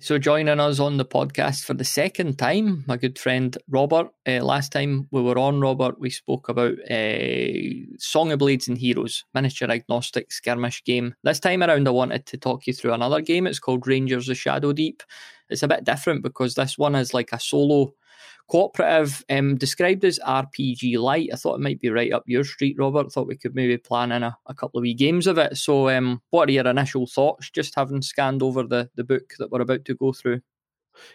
So, joining us on the podcast for the second time, my good friend Robert. Uh, last time we were on, Robert, we spoke about uh, Song of Blades and Heroes, miniature agnostic skirmish game. This time around, I wanted to talk you through another game. It's called Rangers of Shadow Deep. It's a bit different because this one is like a solo cooperative, um, described as RPG light. I thought it might be right up your street, Robert. Thought we could maybe plan in a, a couple of wee games of it. So, um, what are your initial thoughts just having scanned over the, the book that we're about to go through?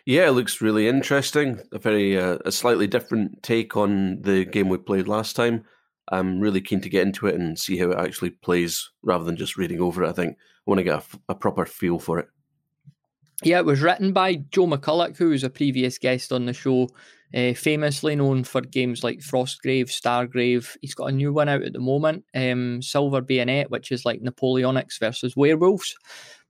Yeah, it looks really interesting. A very uh, a slightly different take on the game we played last time. I'm really keen to get into it and see how it actually plays rather than just reading over it. I think I want to get a, a proper feel for it. Yeah, it was written by Joe McCullough, who was a previous guest on the show, uh, famously known for games like Frostgrave, Stargrave. He's got a new one out at the moment, um, Silver Bayonet, which is like Napoleonics versus werewolves.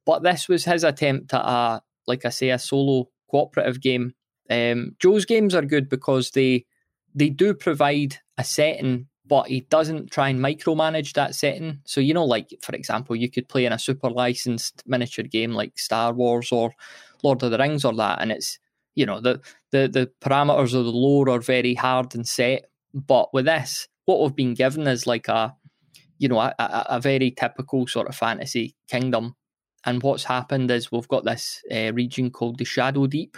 But this was his attempt at a, like I say, a solo cooperative game. Um, Joe's games are good because they they do provide a setting but he doesn't try and micromanage that setting. So, you know, like for example, you could play in a super licensed miniature game like Star Wars or Lord of the Rings or that, and it's you know the the the parameters of the lore are very hard and set. But with this, what we've been given is like a you know a, a, a very typical sort of fantasy kingdom. And what's happened is we've got this uh, region called the Shadow Deep.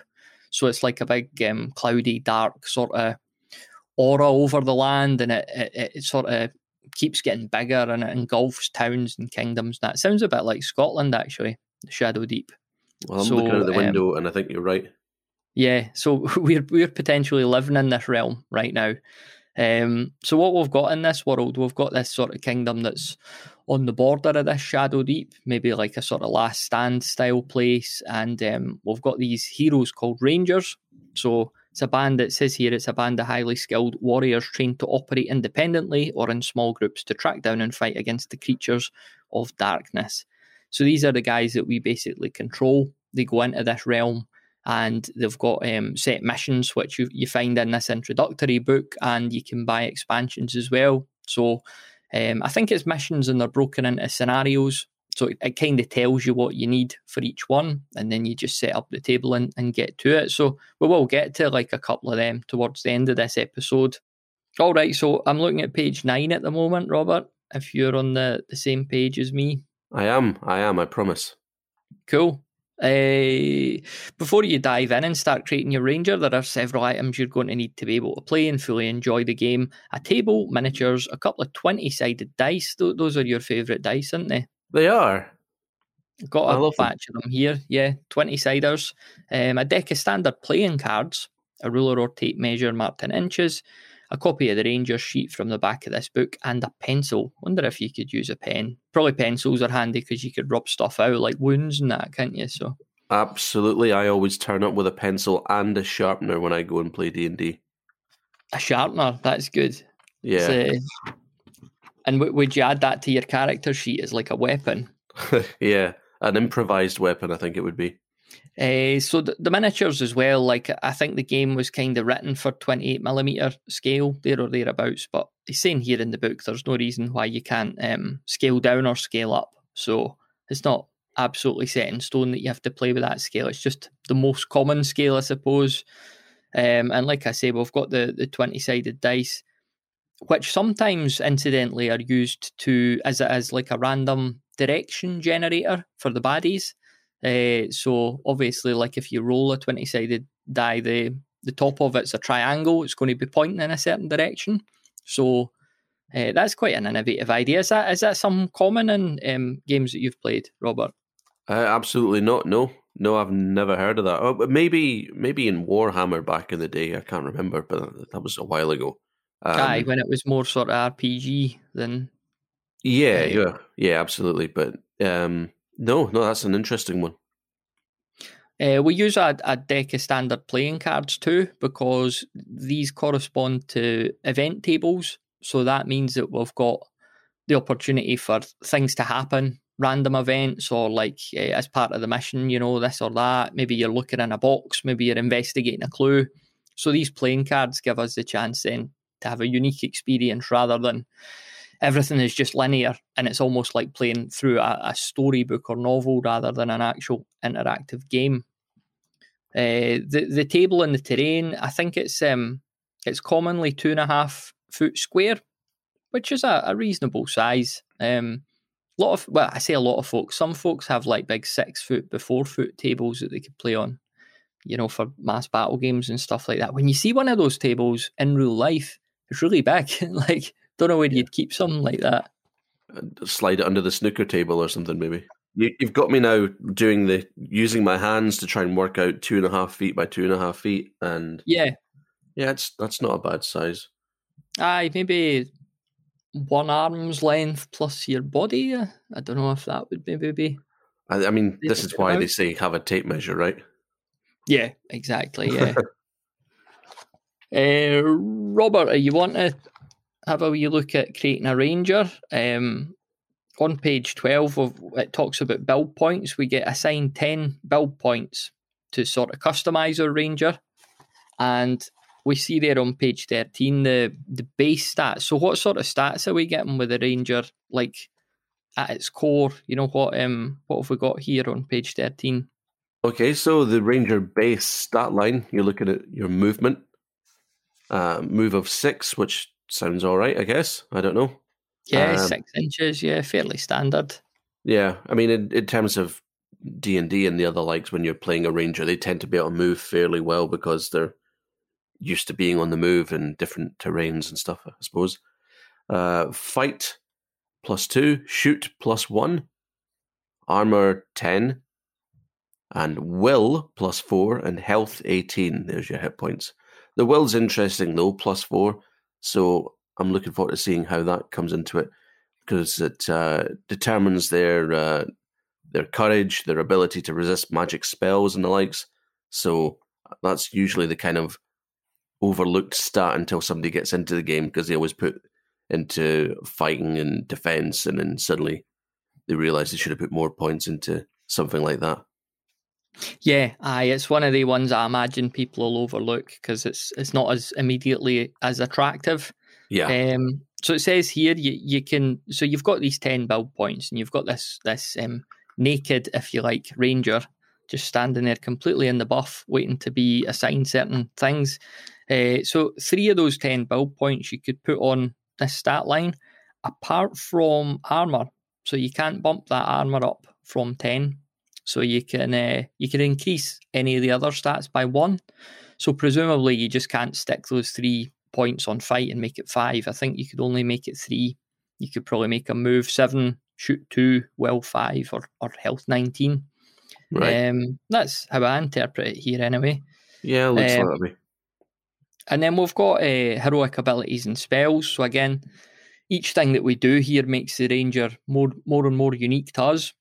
So it's like a big um, cloudy, dark sort of aura over the land, and it, it, it sort of keeps getting bigger, and it engulfs towns and kingdoms. That sounds a bit like Scotland, actually. The Shadow Deep. Well, I'm so, looking out the window, um, and I think you're right. Yeah, so we're we're potentially living in this realm right now. Um, so what we've got in this world, we've got this sort of kingdom that's on the border of this Shadow Deep, maybe like a sort of last stand style place, and um, we've got these heroes called Rangers. So it's a band that says here it's a band of highly skilled warriors trained to operate independently or in small groups to track down and fight against the creatures of darkness. So these are the guys that we basically control. They go into this realm and they've got um, set missions which you, you find in this introductory book, and you can buy expansions as well. So um, I think it's missions and they're broken into scenarios. So it, it kind of tells you what you need for each one, and then you just set up the table and, and get to it. So we will get to like a couple of them towards the end of this episode. All right, so I'm looking at page nine at the moment, Robert. If you're on the, the same page as me, I am. I am. I promise. Cool. Uh, before you dive in and start creating your ranger, there are several items you're going to need to be able to play and fully enjoy the game. A table, miniatures, a couple of 20 sided dice. Th- those are your favourite dice, aren't they? They are. Got a batch them. of them here. Yeah, 20 siders. Um, a deck of standard playing cards, a ruler or tape measure marked in inches, a copy of the Ranger sheet from the back of this book, and a pencil. Wonder if you could use a pen. Probably pencils are handy because you could rub stuff out like wounds and that, can't you? So absolutely, I always turn up with a pencil and a sharpener when I go and play D and D. A sharpener, that's good. Yeah. Uh, and w- would you add that to your character sheet as like a weapon? yeah, an improvised weapon, I think it would be. Uh, so the, the, miniatures as well, like I think the game was kind of written for 28 millimeter scale, there or thereabouts. But he's saying here in the book, there's no reason why you can't um, scale down or scale up. So it's not absolutely set in stone that you have to play with that scale. It's just the most common scale, I suppose. Um, and like I say, we've got the the 20 sided dice which sometimes incidentally are used to as as like a random direction generator for the baddies. Uh, so obviously, like if you roll a twenty sided die, the the top of it's a triangle. It's going to be pointing in a certain direction. So uh, that's quite an innovative idea. Is that is that some common in um, games that you've played, Robert? Uh, absolutely not. No, no, I've never heard of that. Oh, maybe maybe in Warhammer back in the day. I can't remember, but that was a while ago. Um, Aye, when it was more sort of RPG than. Yeah, uh, yeah, yeah, absolutely. But um, no, no, that's an interesting one. Uh, we use a, a, deck of standard playing cards too because these correspond to event tables. So that means that we've got the opportunity for things to happen, random events, or like uh, as part of the mission, you know, this or that. Maybe you're looking in a box, maybe you're investigating a clue. So these playing cards give us the chance then to have a unique experience rather than everything is just linear and it's almost like playing through a, a storybook or novel rather than an actual interactive game. Uh, the the table and the terrain, I think it's um it's commonly two and a half foot square, which is a, a reasonable size. Um, lot of well, I say a lot of folks. Some folks have like big six foot before foot tables that they could play on, you know, for mass battle games and stuff like that. When you see one of those tables in real life, it's really big. like, don't know where you'd keep something like that. Slide it under the snooker table or something, maybe. You, have got me now doing the using my hands to try and work out two and a half feet by two and a half feet, and yeah, yeah, it's that's not a bad size. Aye, maybe one arm's length plus your body. I don't know if that would maybe be. I, I mean, this is why they say have a tape measure, right? Yeah, exactly. Yeah. uh, Robert, you want to have a wee look at creating a ranger? Um, on page 12 of it talks about build points. We get assigned 10 build points to sort of customize our ranger. And we see there on page 13 the the base stats. So what sort of stats are we getting with the ranger like at its core? You know what um what have we got here on page 13 okay so the ranger base stat line you're looking at your movement uh, move of six which sounds all right i guess i don't know yeah, um, six inches. Yeah, fairly standard. Yeah, I mean, in, in terms of D and D and the other likes, when you're playing a ranger, they tend to be able to move fairly well because they're used to being on the move in different terrains and stuff. I suppose. Uh, fight plus two, shoot plus one, armor ten, and will plus four, and health eighteen. There's your hit points. The will's interesting though, plus four. So I'm looking forward to seeing how that comes into it because it uh, determines their uh, their courage, their ability to resist magic spells and the likes. So that's usually the kind of overlooked stat until somebody gets into the game because they always put into fighting and defense, and then suddenly they realize they should have put more points into something like that. Yeah, aye, it's one of the ones I imagine people will overlook because it's it's not as immediately as attractive. Yeah. Um, so it says here you you can so you've got these ten build points and you've got this this um, naked, if you like, ranger just standing there completely in the buff, waiting to be assigned certain things. Uh, so three of those ten build points you could put on this stat line, apart from armor. So you can't bump that armor up from ten. So you can uh, you can increase any of the other stats by one. So presumably you just can't stick those three points on fight and make it five. I think you could only make it three. You could probably make a move seven, shoot two, will five, or, or health 19. Right. Um, that's how I interpret it here, anyway. Yeah, looks um, like And then we've got uh, heroic abilities and spells. So again, each thing that we do here makes the ranger more, more and more unique to us.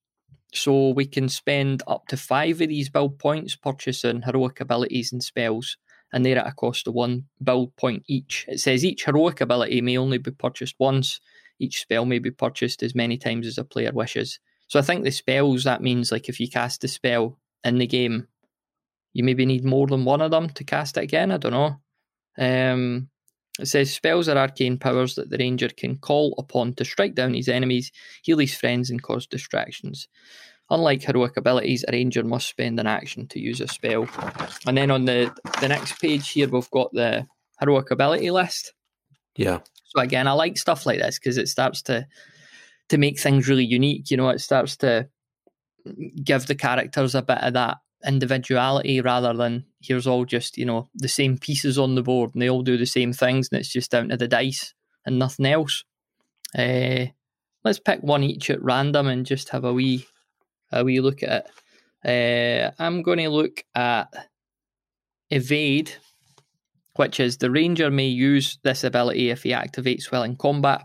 So we can spend up to five of these build points purchasing heroic abilities and spells and they're at a cost of one build point each. It says each heroic ability may only be purchased once. Each spell may be purchased as many times as a player wishes. So I think the spells that means like if you cast a spell in the game, you maybe need more than one of them to cast it again. I don't know. Um, it says spells are arcane powers that the ranger can call upon to strike down his enemies, heal his friends, and cause distractions. Unlike heroic abilities, a ranger must spend an action to use a spell. And then on the, the next page here, we've got the heroic ability list. Yeah. So again, I like stuff like this because it starts to to make things really unique. You know, it starts to give the characters a bit of that individuality rather than here's all just you know the same pieces on the board and they all do the same things and it's just down to the dice and nothing else. Uh, let's pick one each at random and just have a wee a wee look at it. Uh, I'm going to look at evade, which is the ranger may use this ability if he activates while in combat.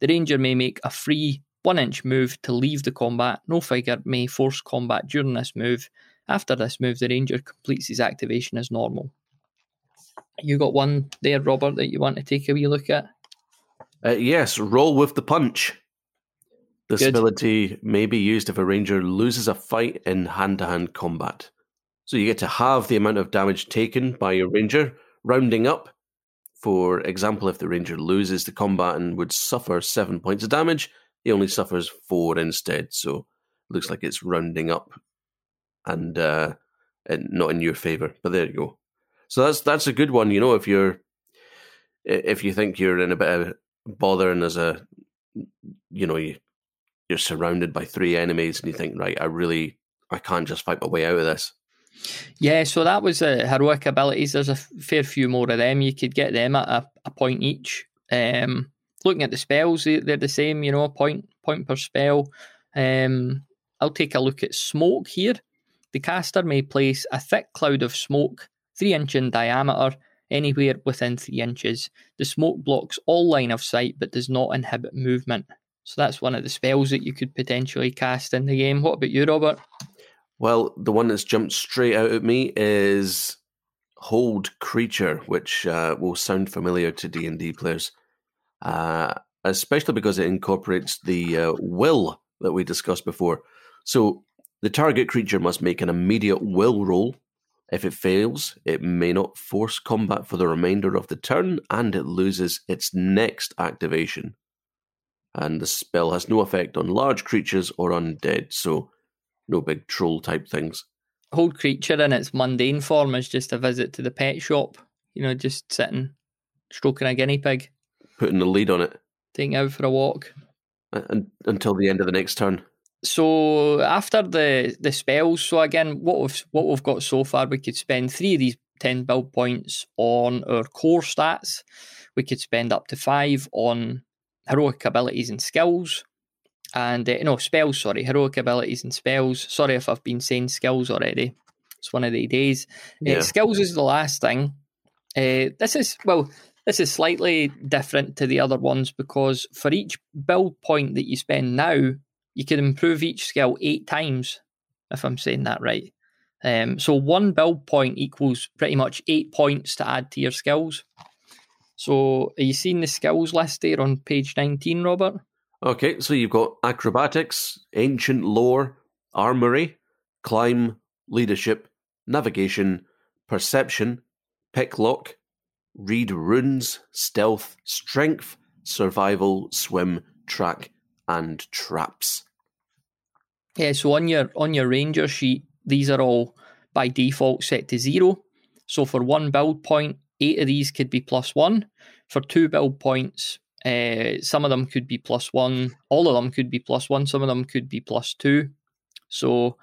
The ranger may make a free one inch move to leave the combat. No figure may force combat during this move. After this move, the ranger completes his activation as normal. You got one there, Robert, that you want to take a wee look at? Uh, yes, roll with the punch. This Good. ability may be used if a ranger loses a fight in hand to hand combat. So you get to halve the amount of damage taken by your ranger, rounding up. For example, if the ranger loses the combat and would suffer seven points of damage, he only suffers four instead. So it looks like it's rounding up. And uh, and not in your favor. But there you go. So that's that's a good one. You know, if you're if you think you're in a bit of bother and there's a you know you you're surrounded by three enemies and you think right, I really I can't just fight my way out of this. Yeah, so that was uh, heroic abilities. There's a fair few more of them. You could get them at a, a point each. Um, looking at the spells, they, are the same. You know, point point per spell. Um, I'll take a look at smoke here. The caster may place a thick cloud of smoke, three inch in diameter, anywhere within three inches. The smoke blocks all line of sight but does not inhibit movement. So that's one of the spells that you could potentially cast in the game. What about you, Robert? Well, the one that's jumped straight out at me is Hold Creature, which uh, will sound familiar to D and D players, uh, especially because it incorporates the uh, will that we discussed before. So the target creature must make an immediate will roll. If it fails, it may not force combat for the remainder of the turn, and it loses its next activation. And the spell has no effect on large creatures or undead. So no big troll type things. Hold creature in its mundane form is just a visit to the pet shop. You know, just sitting, stroking a guinea pig, putting the lead on it, taking out for a walk, and until the end of the next turn. So after the the spells, so again, what we've what we've got so far, we could spend three of these ten build points on our core stats. We could spend up to five on heroic abilities and skills and uh, no spells. Sorry, heroic abilities and spells. Sorry if I've been saying skills already. It's one of the days. Uh, yeah. Uh, skills is the last thing. Uh, this is well, this is slightly different to the other ones because for each build point that you spend now, you can improve each skill eight times. If I'm saying that right. Um, so one build point equals pretty much eight points to add to your skills. So are you seeing the skills list there on page 19, Robert? Okay, so you've got acrobatics, ancient lore, armory, climb, leadership, navigation, perception, pick lock, read runes, stealth, strength, survival, swim, track, and traps. Yeah, so on your on your ranger sheet, these are all by default set to zero. So for one build point, eight of these could be plus one. For two build points, uh, some of them could be plus one. All of them could be plus one. Some of them could be plus two. So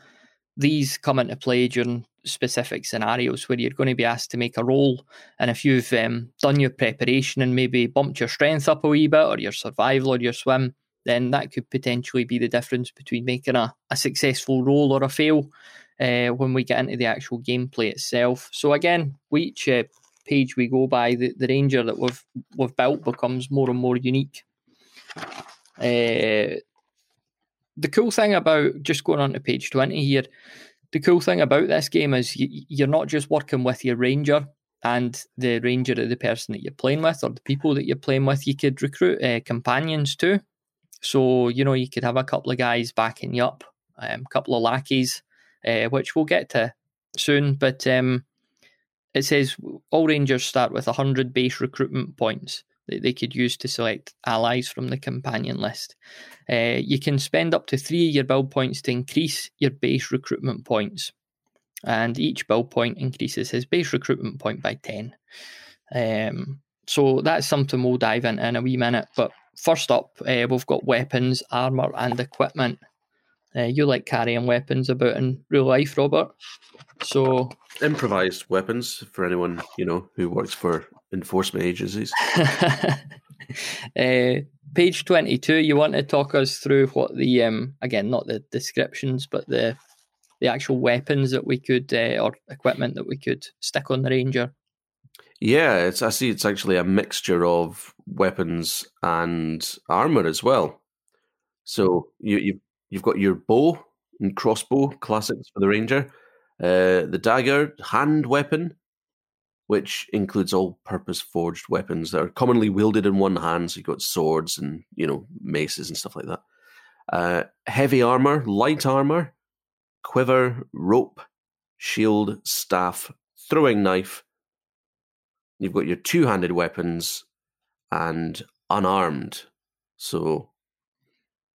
these come into play during specific scenarios where you're going to be asked to make a roll. And if you've um, done your preparation and maybe bumped your strength up a wee bit, or your survival, or your swim, then that could potentially be the difference between making a, a successful roll or a fail uh, when we get into the actual gameplay itself. So again, we each uh, page we go by, the, the Ranger that we've we've built becomes more and more unique. Uh, the cool thing about just going on to page 20 here, the cool thing about this game is you, you're not just working with your Ranger and the Ranger of the person that you're playing with or the people that you're playing with. You could recruit uh, companions too. So, you know, you could have a couple of guys backing you up, a um, couple of lackeys, uh, which we'll get to soon. But um, it says all Rangers start with 100 base recruitment points that they could use to select allies from the companion list. Uh, you can spend up to three of your build points to increase your base recruitment points, and each build point increases his base recruitment point by 10. Um, so that's something we'll dive into in a wee minute. But first up, uh, we've got weapons, armor, and equipment. Uh, you like carrying weapons about in real life, Robert. So improvised weapons for anyone you know who works for enforcement agencies. uh, page twenty-two. You want to talk us through what the um, again, not the descriptions, but the the actual weapons that we could uh, or equipment that we could stick on the ranger. Yeah, it's I see. It's actually a mixture of weapons and armor as well. So you you you've got your bow and crossbow classics for the ranger uh, the dagger, hand weapon, which includes all-purpose forged weapons that are commonly wielded in one hand. So you've got swords and you know maces and stuff like that. Uh, heavy armor, light armor, quiver, rope, shield, staff, throwing knife. You've got your two-handed weapons and unarmed. So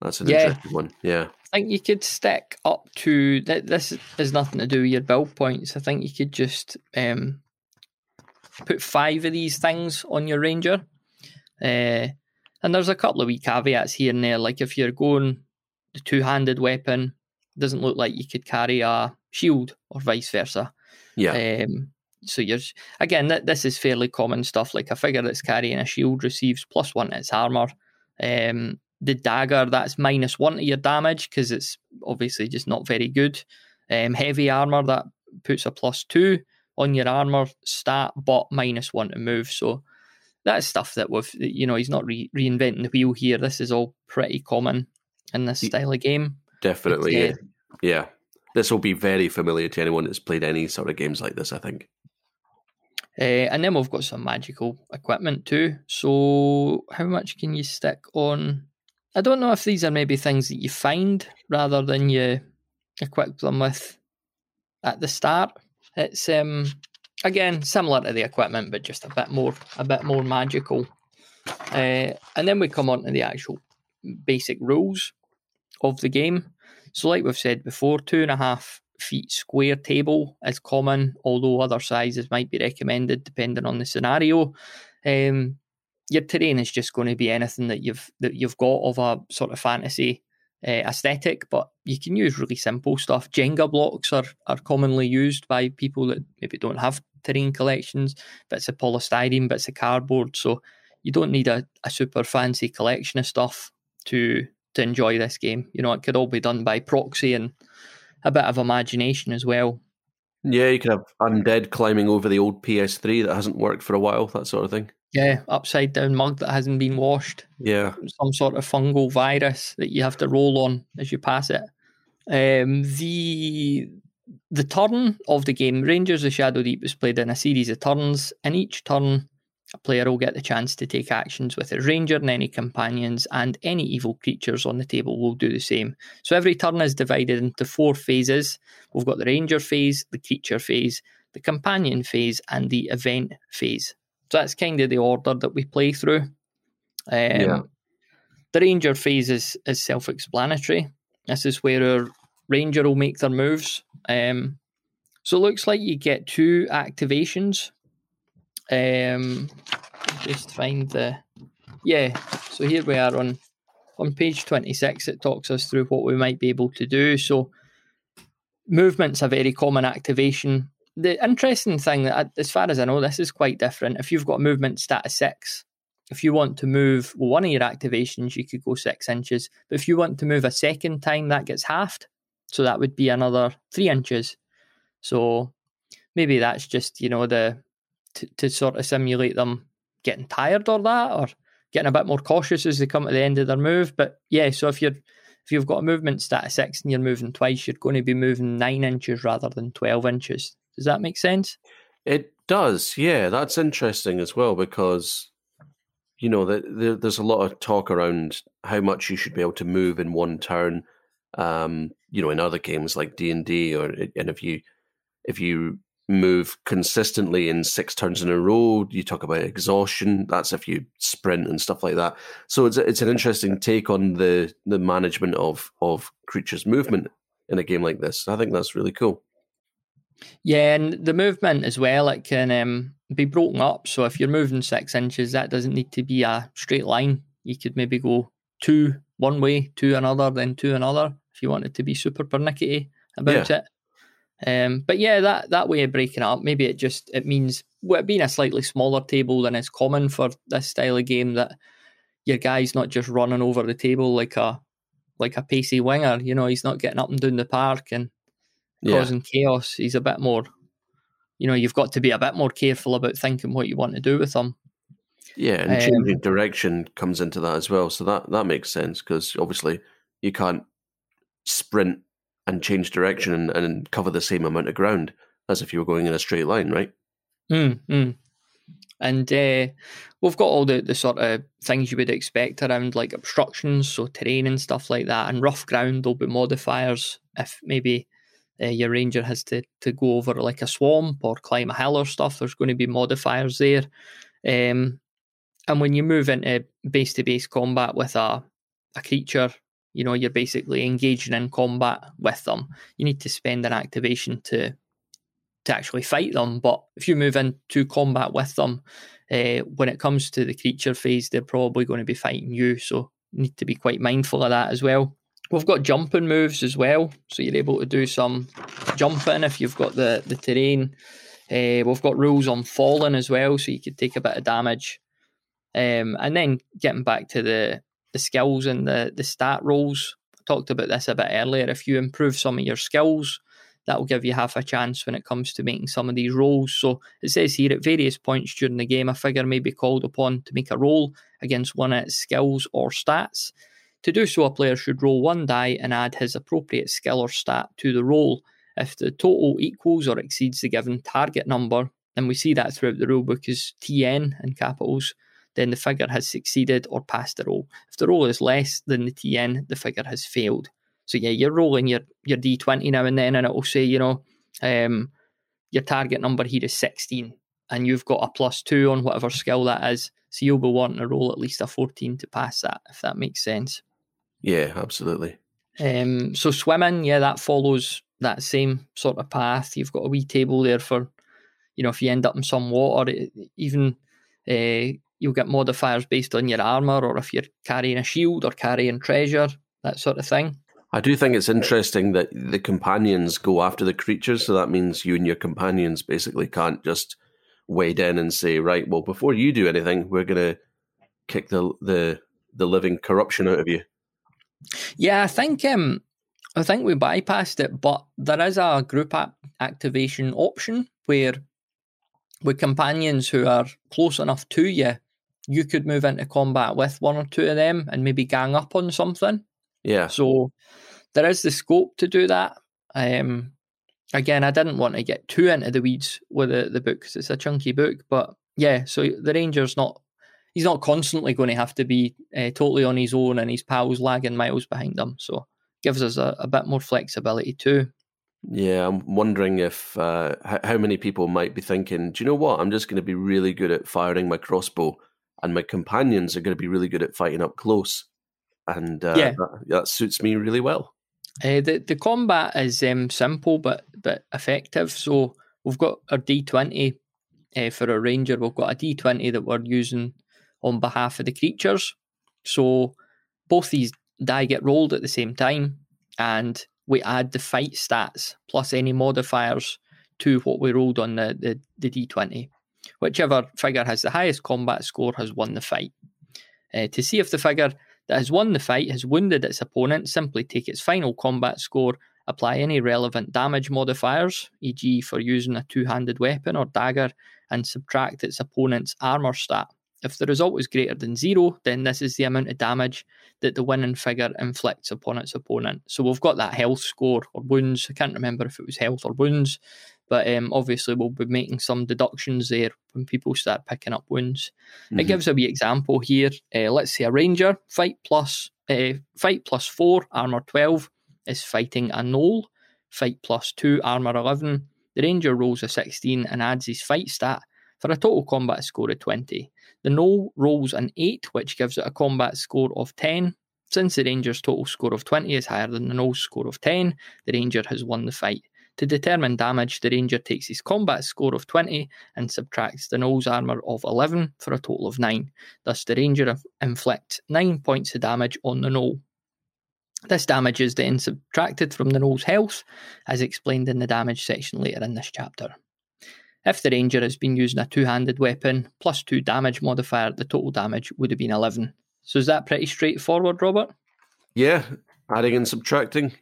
That's an yeah. interesting one. Yeah. I think you could stick up to this has nothing to do with your build points. I think you could just um, put five of these things on your ranger. Uh, and there's a couple of wee caveats here and there. Like if you're going the two handed weapon, doesn't look like you could carry a shield or vice versa. Yeah. Um, so you're again, th- this is fairly common stuff. Like a figure that's carrying a shield receives plus one to its armor. Um, the dagger that's minus one to your damage because it's obviously just not very good. Um, heavy armor that puts a plus two on your armor stat, but minus one to move. So that's stuff that we've, you know, he's not re- reinventing the wheel here. This is all pretty common in this style of game. Definitely, yeah. yeah. This will be very familiar to anyone that's played any sort of games like this, I think. Uh, and then we've got some magical equipment too. So, how much can you stick on? I don't know if these are maybe things that you find rather than you equip them with at the start. It's um again similar to the equipment, but just a bit more a bit more magical. Uh, and then we come on to the actual basic rules of the game. So, like we've said before, two and a half feet square table is common, although other sizes might be recommended depending on the scenario. Um, your terrain is just going to be anything that you've that you've got of a sort of fantasy uh, aesthetic, but you can use really simple stuff. Jenga blocks are are commonly used by people that maybe don't have terrain collections. Bits of polystyrene, bits of cardboard, so you don't need a, a super fancy collection of stuff to to enjoy this game. You know, it could all be done by proxy and a bit of imagination as well. Yeah, you could have undead climbing over the old PS3 that hasn't worked for a while, that sort of thing. Yeah, upside down mug that hasn't been washed. Yeah. Some sort of fungal virus that you have to roll on as you pass it. Um, the the turn of the game, Rangers of Shadow Deep, is played in a series of turns, In each turn a player will get the chance to take actions with his ranger and any companions, and any evil creatures on the table will do the same. So every turn is divided into four phases. We've got the ranger phase, the creature phase, the companion phase, and the event phase. So that's kind of the order that we play through. Um, yeah. The ranger phase is, is self explanatory. This is where our ranger will make their moves. Um, so it looks like you get two activations um, just find the yeah. So here we are on on page twenty six. It talks us through what we might be able to do. So movement's a very common activation. The interesting thing that, as far as I know, this is quite different. If you've got movement status six, if you want to move one of your activations, you could go six inches. But if you want to move a second time, that gets halved. So that would be another three inches. So maybe that's just you know the to, to sort of simulate them getting tired or that, or getting a bit more cautious as they come to the end of their move. But yeah, so if you're if you've got a movement stat of six and you're moving twice, you're going to be moving nine inches rather than twelve inches. Does that make sense? It does. Yeah, that's interesting as well because you know the, there's a lot of talk around how much you should be able to move in one turn. Um, you know, in other games like D and D, or and if you if you move consistently in six turns in a row. You talk about exhaustion. That's if you sprint and stuff like that. So it's it's an interesting take on the the management of of creatures' movement in a game like this. I think that's really cool. Yeah, and the movement as well, it can um, be broken up. So if you're moving six inches, that doesn't need to be a straight line. You could maybe go two one way, two another, then two another if you wanted to be super pernickety about yeah. it. Um, but yeah, that, that way of breaking up, maybe it just it means well, it being a slightly smaller table than is common for this style of game that your guy's not just running over the table like a like a pacey winger. You know, he's not getting up and down the park and yeah. causing chaos. He's a bit more, you know, you've got to be a bit more careful about thinking what you want to do with them. Yeah, and um, changing direction comes into that as well. So that that makes sense because obviously you can't sprint and change direction and, and cover the same amount of ground as if you were going in a straight line, right? Mm, mm. And uh, we've got all the, the sort of things you would expect around like obstructions, so terrain and stuff like that. And rough ground, there'll be modifiers if maybe uh, your ranger has to, to go over like a swamp or climb a hill or stuff. There's going to be modifiers there. Um, and when you move into base to base combat with a, a creature you know, you're basically engaging in combat with them. You need to spend an activation to to actually fight them. But if you move into combat with them, uh, when it comes to the creature phase, they're probably going to be fighting you. So you need to be quite mindful of that as well. We've got jumping moves as well, so you're able to do some jumping if you've got the the terrain. Uh, we've got rules on falling as well, so you could take a bit of damage. Um, and then getting back to the the skills and the the stat rolls, I talked about this a bit earlier. If you improve some of your skills, that will give you half a chance when it comes to making some of these rolls. So it says here at various points during the game, a figure may be called upon to make a roll against one of its skills or stats. To do so, a player should roll one die and add his appropriate skill or stat to the roll. If the total equals or exceeds the given target number, and we see that throughout the rulebook is TN in capitals, then the figure has succeeded or passed the roll. If the roll is less than the TN, the figure has failed. So yeah, you're rolling your your D20 now and then, and it will say, you know, um, your target number here is 16, and you've got a plus two on whatever skill that is. So you'll be wanting to roll at least a 14 to pass that, if that makes sense. Yeah, absolutely. Um, so swimming, yeah, that follows that same sort of path. You've got a wee table there for, you know, if you end up in some water, even uh, you'll get modifiers based on your armor, or if you're carrying a shield or carrying treasure, that sort of thing. I do think it's interesting that the companions go after the creatures, so that means you and your companions basically can't just wade in and say, right, well, before you do anything, we're going to kick the the the living corruption out of you. Yeah, I think um, I think we bypassed it, but there is a group app activation option where with companions who are close enough to you, you could move into combat with one or two of them and maybe gang up on something. Yeah. So there is the scope to do that. Um, again, I didn't want to get too into the weeds with the, the book because it's a chunky book, but yeah, so the Ranger's not he's not constantly going to have to be uh, totally on his own and his pals lagging miles behind him. So gives us a, a bit more flexibility too. Yeah, I'm wondering if uh, how many people might be thinking, do you know what? I'm just going to be really good at firing my crossbow, and my companions are going to be really good at fighting up close, and uh, yeah. that, that, suits me really well. Uh, the the combat is um, simple but but effective. So we've got our D20 uh, for a ranger. We've got a D20 that we're using on behalf of the creatures. So both these die get rolled at the same time, and we add the fight stats plus any modifiers to what we rolled on the, the, the d20. Whichever figure has the highest combat score has won the fight. Uh, to see if the figure that has won the fight has wounded its opponent, simply take its final combat score, apply any relevant damage modifiers, e.g., for using a two handed weapon or dagger, and subtract its opponent's armor stat. If the result is greater than zero, then this is the amount of damage that the winning figure inflicts upon its opponent. So we've got that health score or wounds. I can't remember if it was health or wounds, but um, obviously we'll be making some deductions there when people start picking up wounds. Mm-hmm. It gives a wee example here. Uh, let's say a ranger fight plus uh, fight plus four armor twelve is fighting a gnoll. Fight plus two armor eleven. The ranger rolls a sixteen and adds his fight stat for a total combat score of 20. The Gnoll rolls an 8, which gives it a combat score of 10. Since the Ranger's total score of 20 is higher than the Gnoll's score of 10, the Ranger has won the fight. To determine damage, the Ranger takes his combat score of 20 and subtracts the Gnoll's armour of 11 for a total of 9. Thus, the Ranger inflicts 9 points of damage on the Gnoll. This damage is then subtracted from the Gnoll's health, as explained in the damage section later in this chapter. If the Ranger has been using a two handed weapon plus two damage modifier, the total damage would have been 11. So is that pretty straightforward, Robert? Yeah, adding and subtracting.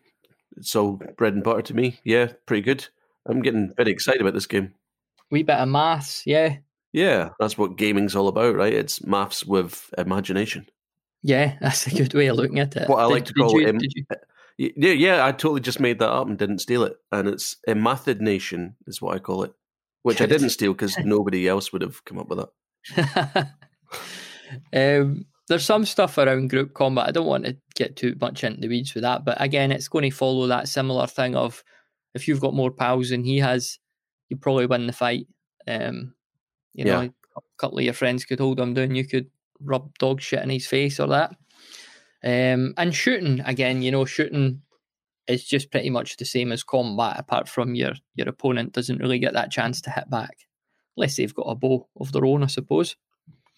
It's all bread and butter to me. Yeah, pretty good. I'm getting very excited about this game. Wee bit of maths, yeah. Yeah, that's what gaming's all about, right? It's maths with imagination. Yeah, that's a good way of looking at it. What I did, like to call you, it. you... Yeah, yeah, I totally just made that up and didn't steal it. And it's a method nation, is what I call it which I didn't steal because nobody else would have come up with it. um, there's some stuff around group combat. I don't want to get too much into the weeds with that, but again, it's going to follow that similar thing of if you've got more pals than he has, you probably win the fight. Um, you know, yeah. a couple of your friends could hold him down. You could rub dog shit in his face or that. Um, and shooting again, you know, shooting is just pretty much the same as combat, apart from your your opponent doesn't really get that chance to hit back, unless they've got a bow of their own, I suppose.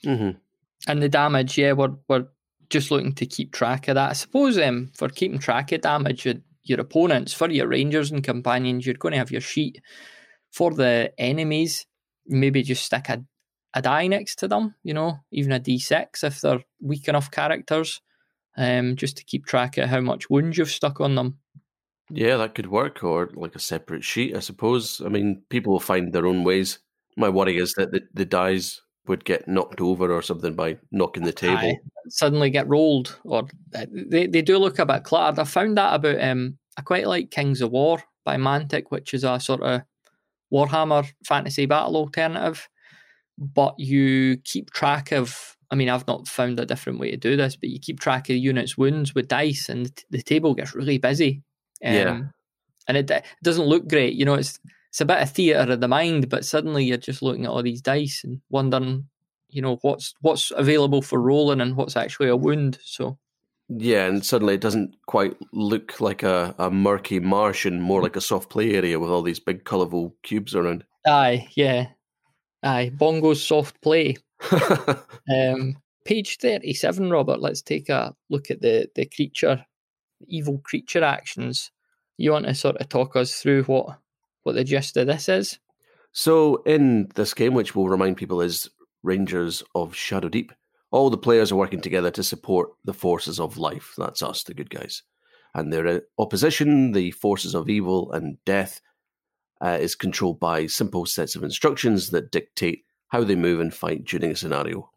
Mm-hmm. And the damage, yeah, we're we're just looking to keep track of that. I suppose um, for keeping track of damage, your, your opponents, for your rangers and companions, you're going to have your sheet. For the enemies, maybe just stick a, a die next to them, you know, even a d6 if they're weak enough characters, um, just to keep track of how much wounds you've stuck on them. Yeah, that could work, or like a separate sheet, I suppose. I mean, people will find their own ways. My worry is that the, the dies would get knocked over or something by knocking the table. Aye, suddenly get rolled, or uh, they, they do look a bit cluttered. I found that about um, I quite like Kings of War by Mantic, which is a sort of Warhammer fantasy battle alternative. But you keep track of. I mean, I've not found a different way to do this, but you keep track of the unit's wounds with dice, and the table gets really busy. Um, yeah. And it, it doesn't look great. You know, it's it's a bit of theatre of the mind, but suddenly you're just looking at all these dice and wondering, you know, what's what's available for rolling and what's actually a wound. So yeah, and suddenly it doesn't quite look like a, a murky marsh and more like a soft play area with all these big colourful cubes around. Aye, yeah. Aye. Bongo's soft play. um, page 37, Robert, let's take a look at the, the creature, evil creature actions. You want to sort of talk us through what what the gist of this is? So, in this game, which we'll remind people is Rangers of Shadow Deep, all the players are working together to support the forces of life. That's us, the good guys. And their opposition, the forces of evil and death, uh, is controlled by simple sets of instructions that dictate how they move and fight during a scenario.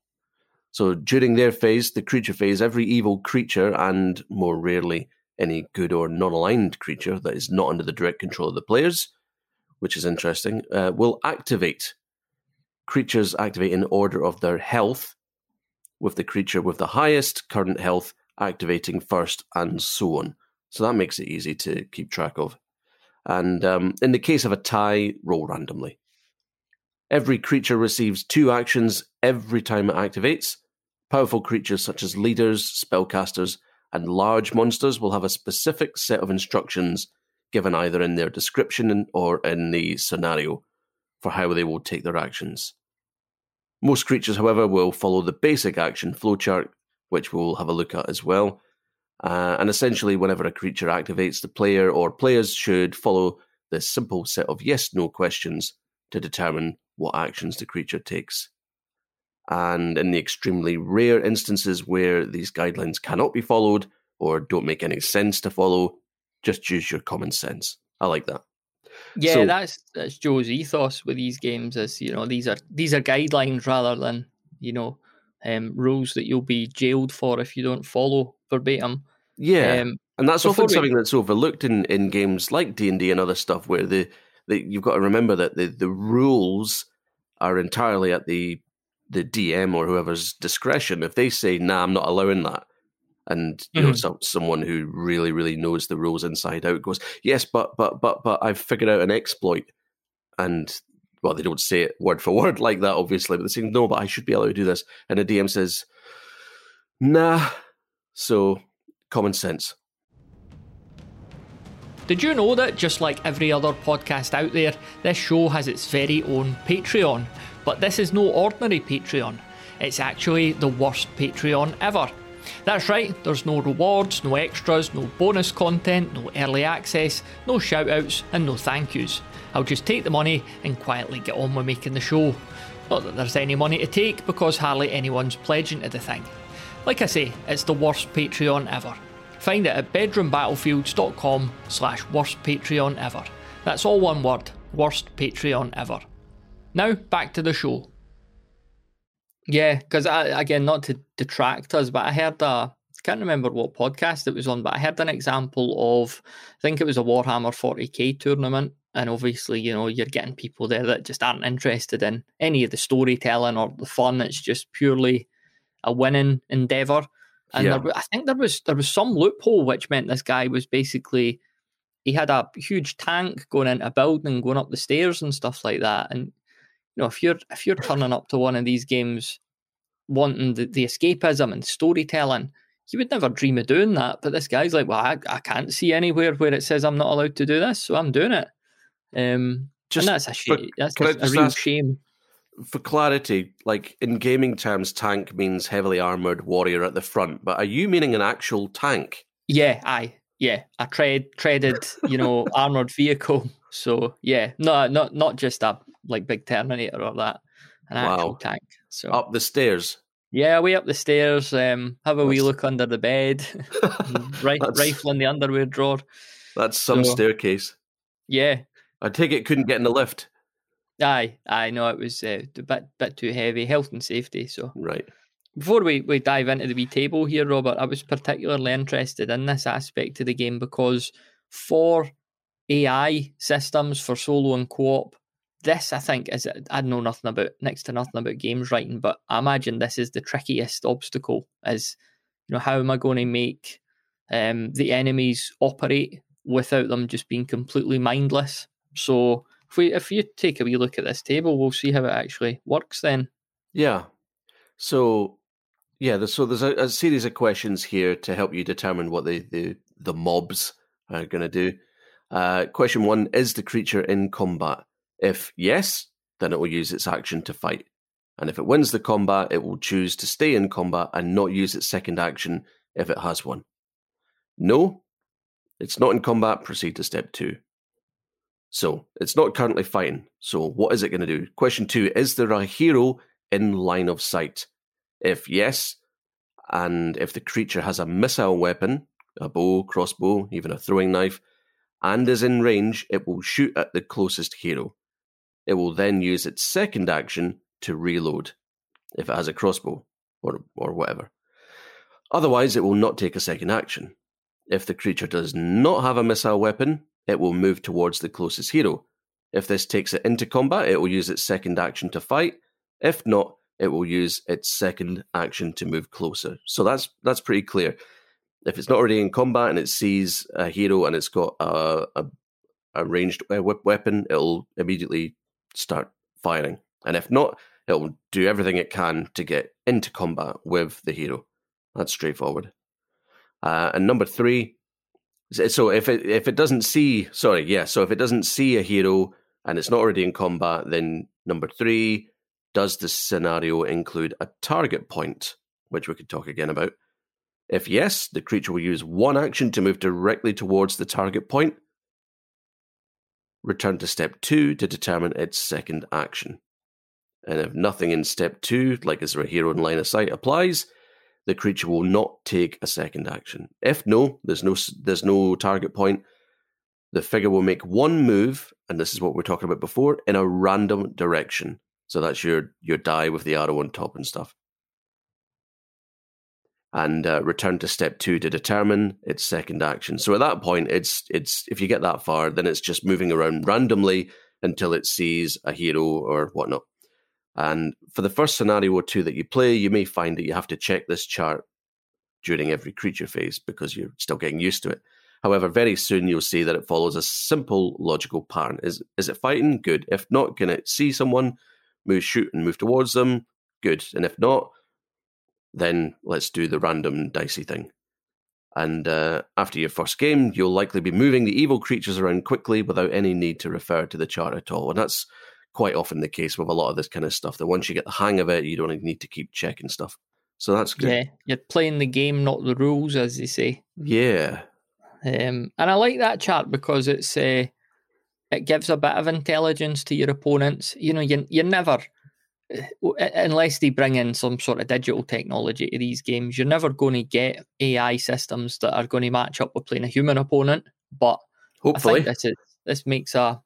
So, during their phase, the creature phase, every evil creature, and more rarely any good or non aligned creature that is not under the direct control of the players, which is interesting, uh, will activate. Creatures activate in order of their health, with the creature with the highest current health activating first, and so on. So that makes it easy to keep track of. And um, in the case of a tie, roll randomly. Every creature receives two actions every time it activates. Powerful creatures such as leaders, spellcasters, and large monsters will have a specific set of instructions given either in their description or in the scenario for how they will take their actions. Most creatures, however, will follow the basic action flowchart, which we'll have a look at as well. Uh, and essentially, whenever a creature activates, the player or players should follow this simple set of yes no questions to determine what actions the creature takes. And in the extremely rare instances where these guidelines cannot be followed or don't make any sense to follow, just use your common sense. I like that. Yeah, so, that's that's Joe's ethos with these games. Is you know these are these are guidelines rather than you know um, rules that you'll be jailed for if you don't follow verbatim. Yeah, um, and that's often we... something that's overlooked in, in games like D and D and other stuff, where the, the you've got to remember that the, the rules are entirely at the the DM or whoever's discretion. If they say, "Nah, I'm not allowing that," and you mm-hmm. know some, someone who really really knows the rules inside out goes yes but but but but i've figured out an exploit and well they don't say it word for word like that obviously but they say no but i should be able to do this and the dm says nah so common sense did you know that just like every other podcast out there this show has its very own patreon but this is no ordinary patreon it's actually the worst patreon ever that's right, there's no rewards, no extras, no bonus content, no early access, no shoutouts, and no thank yous. I'll just take the money and quietly get on with making the show. Not that there's any money to take because hardly anyone's pledging to the thing. Like I say, it's the worst Patreon ever. Find it at bedroombattlefields.com slash worst Patreon ever. That's all one word, worst Patreon ever. Now, back to the show. Yeah, because again, not to detract us, but I heard a I can't remember what podcast it was on, but I heard an example of I think it was a Warhammer 40k tournament, and obviously, you know, you're getting people there that just aren't interested in any of the storytelling or the fun. It's just purely a winning endeavor. And yeah. there, I think there was there was some loophole which meant this guy was basically he had a huge tank going into a building, going up the stairs and stuff like that. And you know, if you're if you're turning up to one of these games wanting the, the escapism and storytelling, you would never dream of doing that. But this guy's like, well, I, I can't see anywhere where it says I'm not allowed to do this, so I'm doing it. Um, just and that's a shame. That's a, a real ask, shame. For clarity, like in gaming terms, tank means heavily armored warrior at the front. But are you meaning an actual tank? Yeah, I yeah, a tread treaded, you know, armored vehicle. So yeah, no, not not just a like big Terminator or that, an wow. actual tank. So up the stairs. Yeah, way up the stairs. Um, have a that's... wee look under the bed, right, rifle in the underwear drawer. That's some so, staircase. Yeah, I take it couldn't get in the lift. Aye, I know it was uh, a bit bit too heavy, health and safety. So right. Before we, we dive into the wee table here, Robert, I was particularly interested in this aspect of the game because for AI systems for solo and co-op, this I think is I know nothing about next to nothing about games writing, but I imagine this is the trickiest obstacle. Is you know how am I going to make um, the enemies operate without them just being completely mindless? So if we if you take a wee look at this table, we'll see how it actually works. Then yeah. So yeah, so there's a, a, series of questions here to help you determine what the the, the mobs are going to do. Uh, question one: Is the creature in combat? If yes, then it will use its action to fight. And if it wins the combat, it will choose to stay in combat and not use its second action if it has one. No, it's not in combat, proceed to step two. So it's not currently fighting. So what is it going to do? Question two Is there a hero in line of sight? If yes, and if the creature has a missile weapon, a bow, crossbow, even a throwing knife, and is in range, it will shoot at the closest hero. It will then use its second action to reload, if it has a crossbow or, or whatever. Otherwise, it will not take a second action. If the creature does not have a missile weapon, it will move towards the closest hero. If this takes it into combat, it will use its second action to fight. If not, it will use its second action to move closer. So that's that's pretty clear. If it's not already in combat and it sees a hero and it's got a, a, a ranged weapon, it'll immediately start firing. And if not, it'll do everything it can to get into combat with the hero. That's straightforward. Uh, and number three, so if it if it doesn't see, sorry, yeah, so if it doesn't see a hero and it's not already in combat, then number three, does the scenario include a target point, which we could talk again about? If yes, the creature will use one action to move directly towards the target point. Return to step two to determine its second action. And if nothing in step two, like is there a hero in line of sight, applies, the creature will not take a second action. If no, there's no there's no target point. The figure will make one move, and this is what we are talking about before, in a random direction. So that's your your die with the arrow on top and stuff. And uh, return to step two to determine its second action. So at that point, it's it's if you get that far, then it's just moving around randomly until it sees a hero or whatnot. And for the first scenario or two that you play, you may find that you have to check this chart during every creature phase because you're still getting used to it. However, very soon you'll see that it follows a simple logical pattern. Is is it fighting? Good. If not, can it see someone? move, shoot, and move towards them, good. And if not, then let's do the random dicey thing. And uh, after your first game, you'll likely be moving the evil creatures around quickly without any need to refer to the chart at all. And that's quite often the case with a lot of this kind of stuff. That once you get the hang of it, you don't need to keep checking stuff. So that's good. Yeah, you're playing the game, not the rules, as they say. Yeah. Um, and I like that chart because it's uh, it gives a bit of intelligence to your opponents. You know, you you never unless they bring in some sort of digital technology to these games, you're never going to get AI systems that are going to match up with playing a human opponent. But hopefully, this is this makes a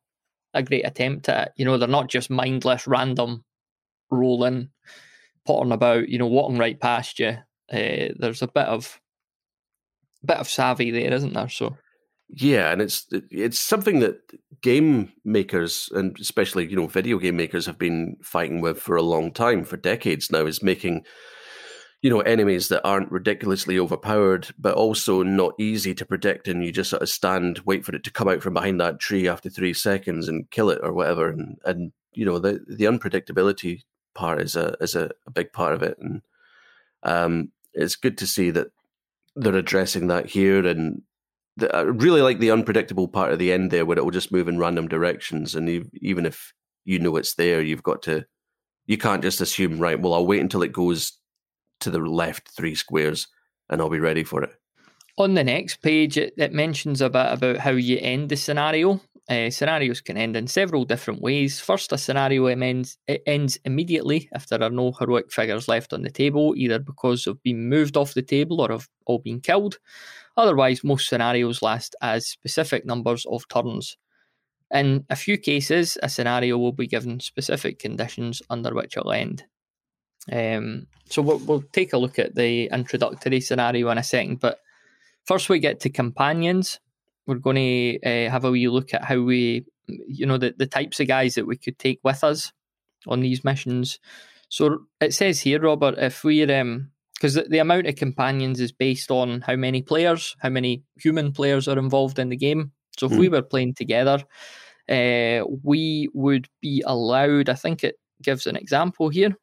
a great attempt at it. You know, they're not just mindless, random rolling, pottering about. You know, walking right past you. Uh, there's a bit of bit of savvy there, isn't there? So yeah, and it's it's something that game makers and especially you know video game makers have been fighting with for a long time, for decades now, is making you know enemies that aren't ridiculously overpowered, but also not easy to predict, and you just sort of stand, wait for it to come out from behind that tree after three seconds and kill it or whatever, and and you know the the unpredictability part is a is a, a big part of it, and um, it's good to see that they're addressing that here, and the, I really like the unpredictable part of the end there, where it will just move in random directions, and you, even if you know it's there, you've got to. You can't just assume, right? Well, I'll wait until it goes to the left three squares, and I'll be ready for it. On the next page, it, it mentions a bit about how you end the scenario. Uh, scenarios can end in several different ways. First, a scenario ends, it ends immediately if there are no heroic figures left on the table, either because of being moved off the table or have all been killed. Otherwise, most scenarios last as specific numbers of turns. In a few cases, a scenario will be given specific conditions under which it'll end. Um, so we'll, we'll take a look at the introductory scenario in a second, but first we get to companions. We're going to uh, have a wee look at how we, you know, the, the types of guys that we could take with us on these missions. So it says here, Robert, if we're um, because the, the, amount of companions is based on how many players, how many human players are involved in the game. So if mm. we were playing together, uh, we would be allowed. I think it gives an example here.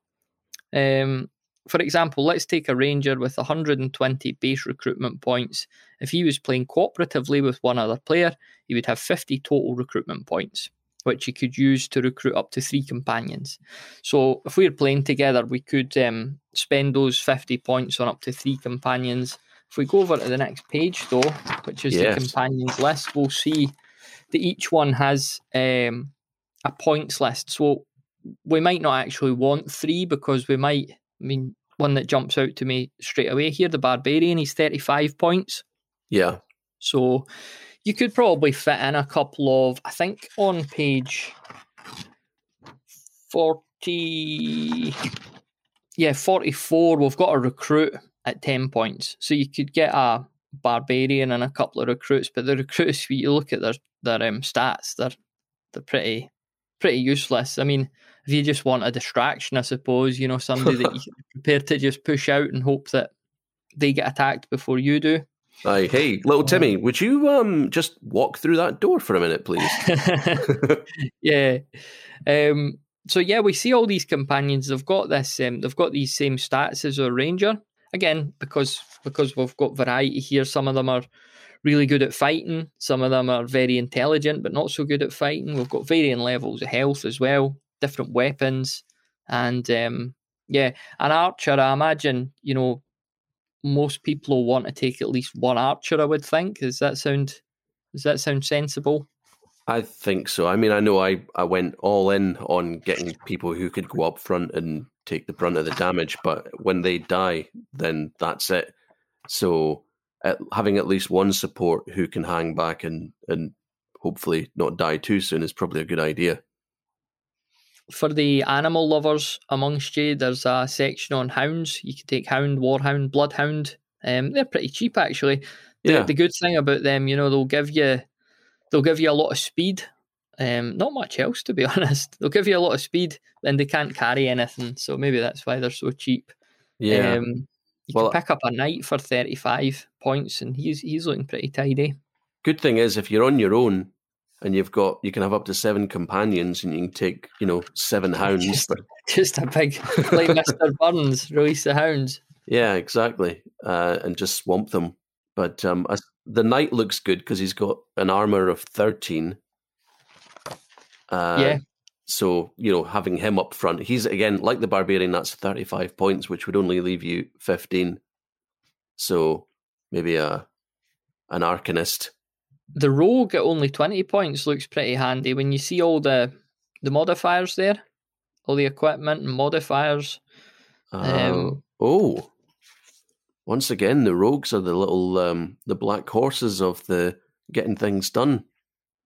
Um, for example, let's take a ranger with 120 base recruitment points. If he was playing cooperatively with one other player, he would have 50 total recruitment points which you could use to recruit up to three companions. So if we were playing together, we could um, spend those 50 points on up to three companions. If we go over to the next page, though, which is yes. the companions list, we'll see that each one has um, a points list. So we might not actually want three because we might, I mean, one that jumps out to me straight away here, the Barbarian, he's 35 points. Yeah. So you could probably fit in a couple of, I think on page 40, yeah, 44, we've got a recruit at 10 points. So you could get a barbarian and a couple of recruits, but the recruits, you look at their, their um, stats, they're, they're pretty, pretty useless. I mean, if you just want a distraction, I suppose, you know, somebody that you're prepared to just push out and hope that they get attacked before you do. Hi, hey, little Timmy, would you um just walk through that door for a minute, please? yeah. Um, so yeah, we see all these companions. They've got this. Um, they've got these same stats as a ranger. Again, because because we've got variety here. Some of them are really good at fighting. Some of them are very intelligent, but not so good at fighting. We've got varying levels of health as well, different weapons, and um, yeah, an archer. I imagine you know most people will want to take at least one archer. I would think. Does that sound? Does that sound sensible? I think so. I mean, I know I, I went all in on getting people who could go up front and take the brunt of the damage, but when they die, then that's it. So at, having at least one support who can hang back and, and hopefully not die too soon is probably a good idea for the animal lovers amongst you, there's a section on hounds. You can take hound, warhound, bloodhound. Um, they're pretty cheap actually. The, yeah. the good thing about them, you know, they'll give you they'll give you a lot of speed. Um, not much else to be honest. They'll give you a lot of speed, and they can't carry anything. So maybe that's why they're so cheap. Yeah. Um, you well, can pick up a knight for thirty five points, and he's he's looking pretty tidy. Good thing is, if you're on your own, and you've got you can have up to seven companions and you can take you know seven hounds. Just, just a big like mr burns release the hounds. Yeah exactly. Uh, and just swamp them. But um, the knight looks good because he's got an armor of 13 uh, yeah. so you know having him up front he's again like the barbarian that's 35 points which would only leave you 15 so maybe a an arcanist the rogue at only 20 points looks pretty handy. When you see all the the modifiers there all the equipment and modifiers um, um, oh. Once again the rogues are the little um, the black horses of the getting things done.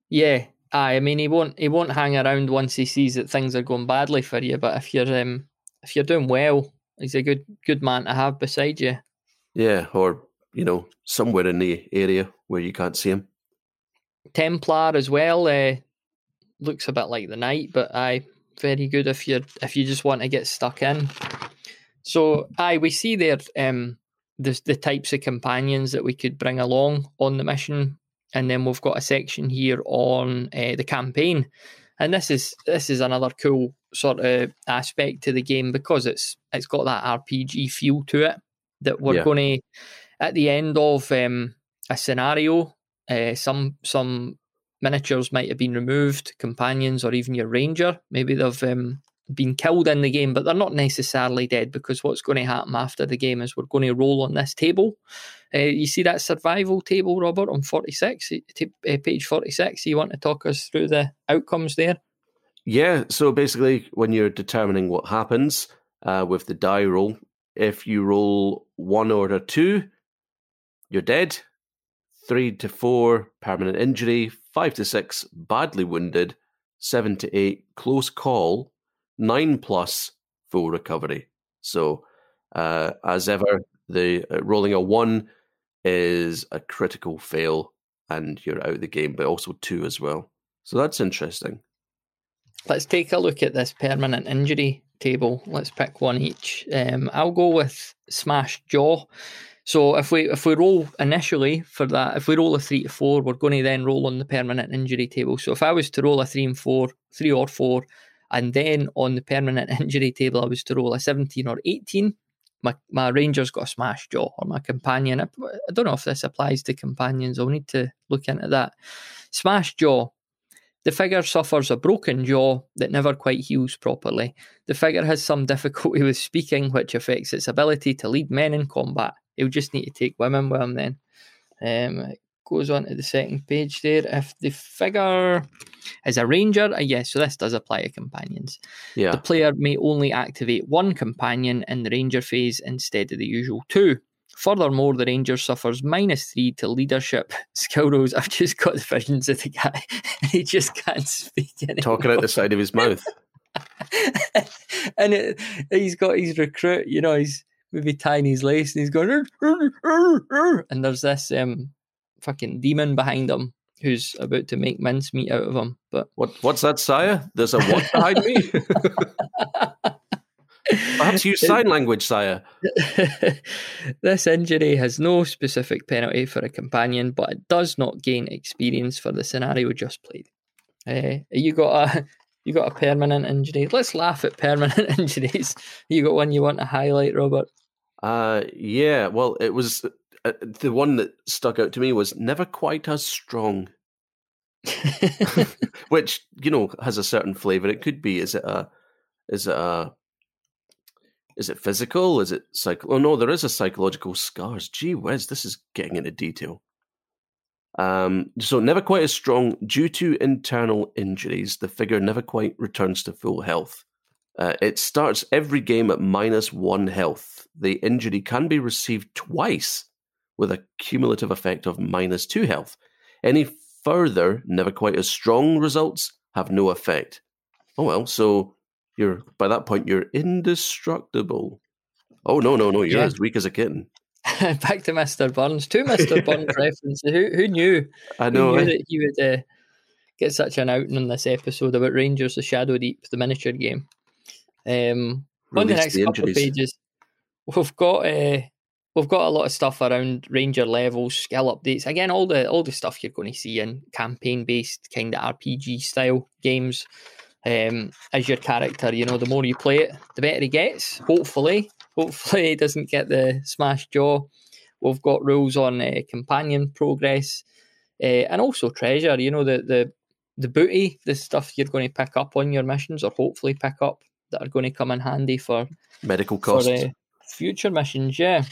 Yeah. I mean he won't he won't hang around once he sees that things are going badly for you but if you're um if you're doing well he's a good good man to have beside you. Yeah or you know somewhere in the area where you can't see him Templar as well. Uh, looks a bit like the knight, but I very good if you if you just want to get stuck in. So aye, we see there um, the the types of companions that we could bring along on the mission, and then we've got a section here on uh, the campaign, and this is this is another cool sort of aspect to the game because it's it's got that RPG feel to it that we're yeah. going to at the end of um, a scenario, uh, some some miniatures might have been removed, companions or even your ranger. Maybe they've um, been killed in the game, but they're not necessarily dead because what's going to happen after the game is we're going to roll on this table. Uh, you see that survival table, Robert, on 46, uh, page 46. You want to talk us through the outcomes there? Yeah, so basically, when you're determining what happens uh, with the die roll, if you roll one or a two, you're dead. Three to four, permanent injury. Five to six, badly wounded. Seven to eight, close call nine plus full recovery. So, uh, as ever, the uh, rolling a one is a critical fail, and you're out of the game, but also two as well. So that's interesting. Let's take a look at this permanent injury table. Let's pick one each. Um, I'll go with smashed jaw. So if we if we roll initially for that, if we roll a three to four, we're going to then roll on the permanent injury table. So if I was to roll a three and four, three or four, and then on the permanent injury table, I was to roll a 17 or 18. My, my Rangers got a smash jaw, or my companion. I, I don't know if this applies to companions. I'll need to look into that. Smash jaw. The figure suffers a broken jaw that never quite heals properly. The figure has some difficulty with speaking, which affects its ability to lead men in combat. He'll just need to take women with him then. Um, goes on to the second page there. If the figure is a ranger, uh, yes, so this does apply to companions. Yeah. The player may only activate one companion in the ranger phase instead of the usual two. Furthermore, the ranger suffers minus three to leadership skill rolls. I've just got the visions of the guy, he just can't speak anymore. Talking out the side of his mouth. and it, he's got his recruit, you know, he's maybe tying his lace and he's going, and there's this um, fucking demon behind him who's about to make mincemeat out of him. But what what's that, sire? There's a what behind me? Perhaps use sign language, sire. this injury has no specific penalty for a companion, but it does not gain experience for the scenario just played. Uh, you got a you got a permanent injury. Let's laugh at permanent injuries. You got one you want to highlight, Robert? Uh, yeah. Well, it was uh, the one that stuck out to me was never quite as strong. Which you know has a certain flavor. It could be. Is it a? Is it a? Is it physical? Is it psycho? Oh no, there is a psychological scars. Gee whiz, this is getting into detail. Um, so never quite as strong due to internal injuries. The figure never quite returns to full health. Uh, it starts every game at minus one health. The injury can be received twice with a cumulative effect of minus two health. Any further, never quite as strong results have no effect. Oh well, so you're by that point you're indestructible. Oh no, no, no, you're yeah. as weak as a kitten. Back to Mr. Burns. Two Mr. Burns references. Who who knew? I know who knew eh? that he would uh, get such an outing in this episode about Rangers: The Shadow Deep, the miniature game. Um, on the next the couple of pages, we've got uh, we've got a lot of stuff around ranger levels, skill updates. Again, all the all the stuff you're going to see in campaign based kind of RPG style games. Um, as your character, you know, the more you play it, the better he gets. Hopefully, hopefully he doesn't get the smash jaw. We've got rules on uh, companion progress uh, and also treasure. You know, the the the booty, the stuff you're going to pick up on your missions, or hopefully pick up that are going to come in handy for medical costs. For, uh, future missions, yeah.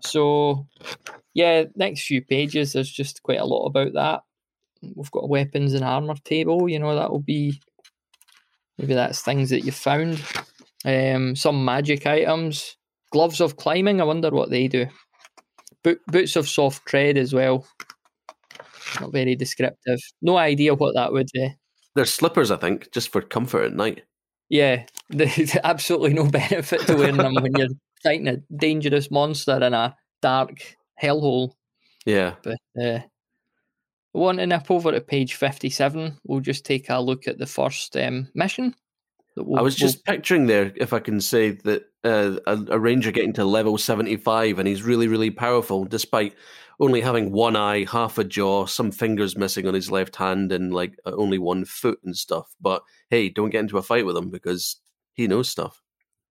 So, yeah, next few pages, there's just quite a lot about that. We've got a weapons and armor table, you know, that will be maybe that's things that you found. Um, some magic items, gloves of climbing, I wonder what they do. Bo- boots of soft tread as well. Not very descriptive. No idea what that would be. They're slippers, I think, just for comfort at night. Yeah, there's absolutely no benefit to wearing them when you're fighting a dangerous monster in a dark hellhole. Yeah. But uh, want to nip over to page 57. We'll just take a look at the first um, mission. We'll, I was just we'll... picturing there, if I can say, that uh, a, a, ranger getting to level 75 and he's really, really powerful despite only having one eye, half a jaw, some fingers missing on his left hand, and like only one foot and stuff. But hey, don't get into a fight with him because he knows stuff.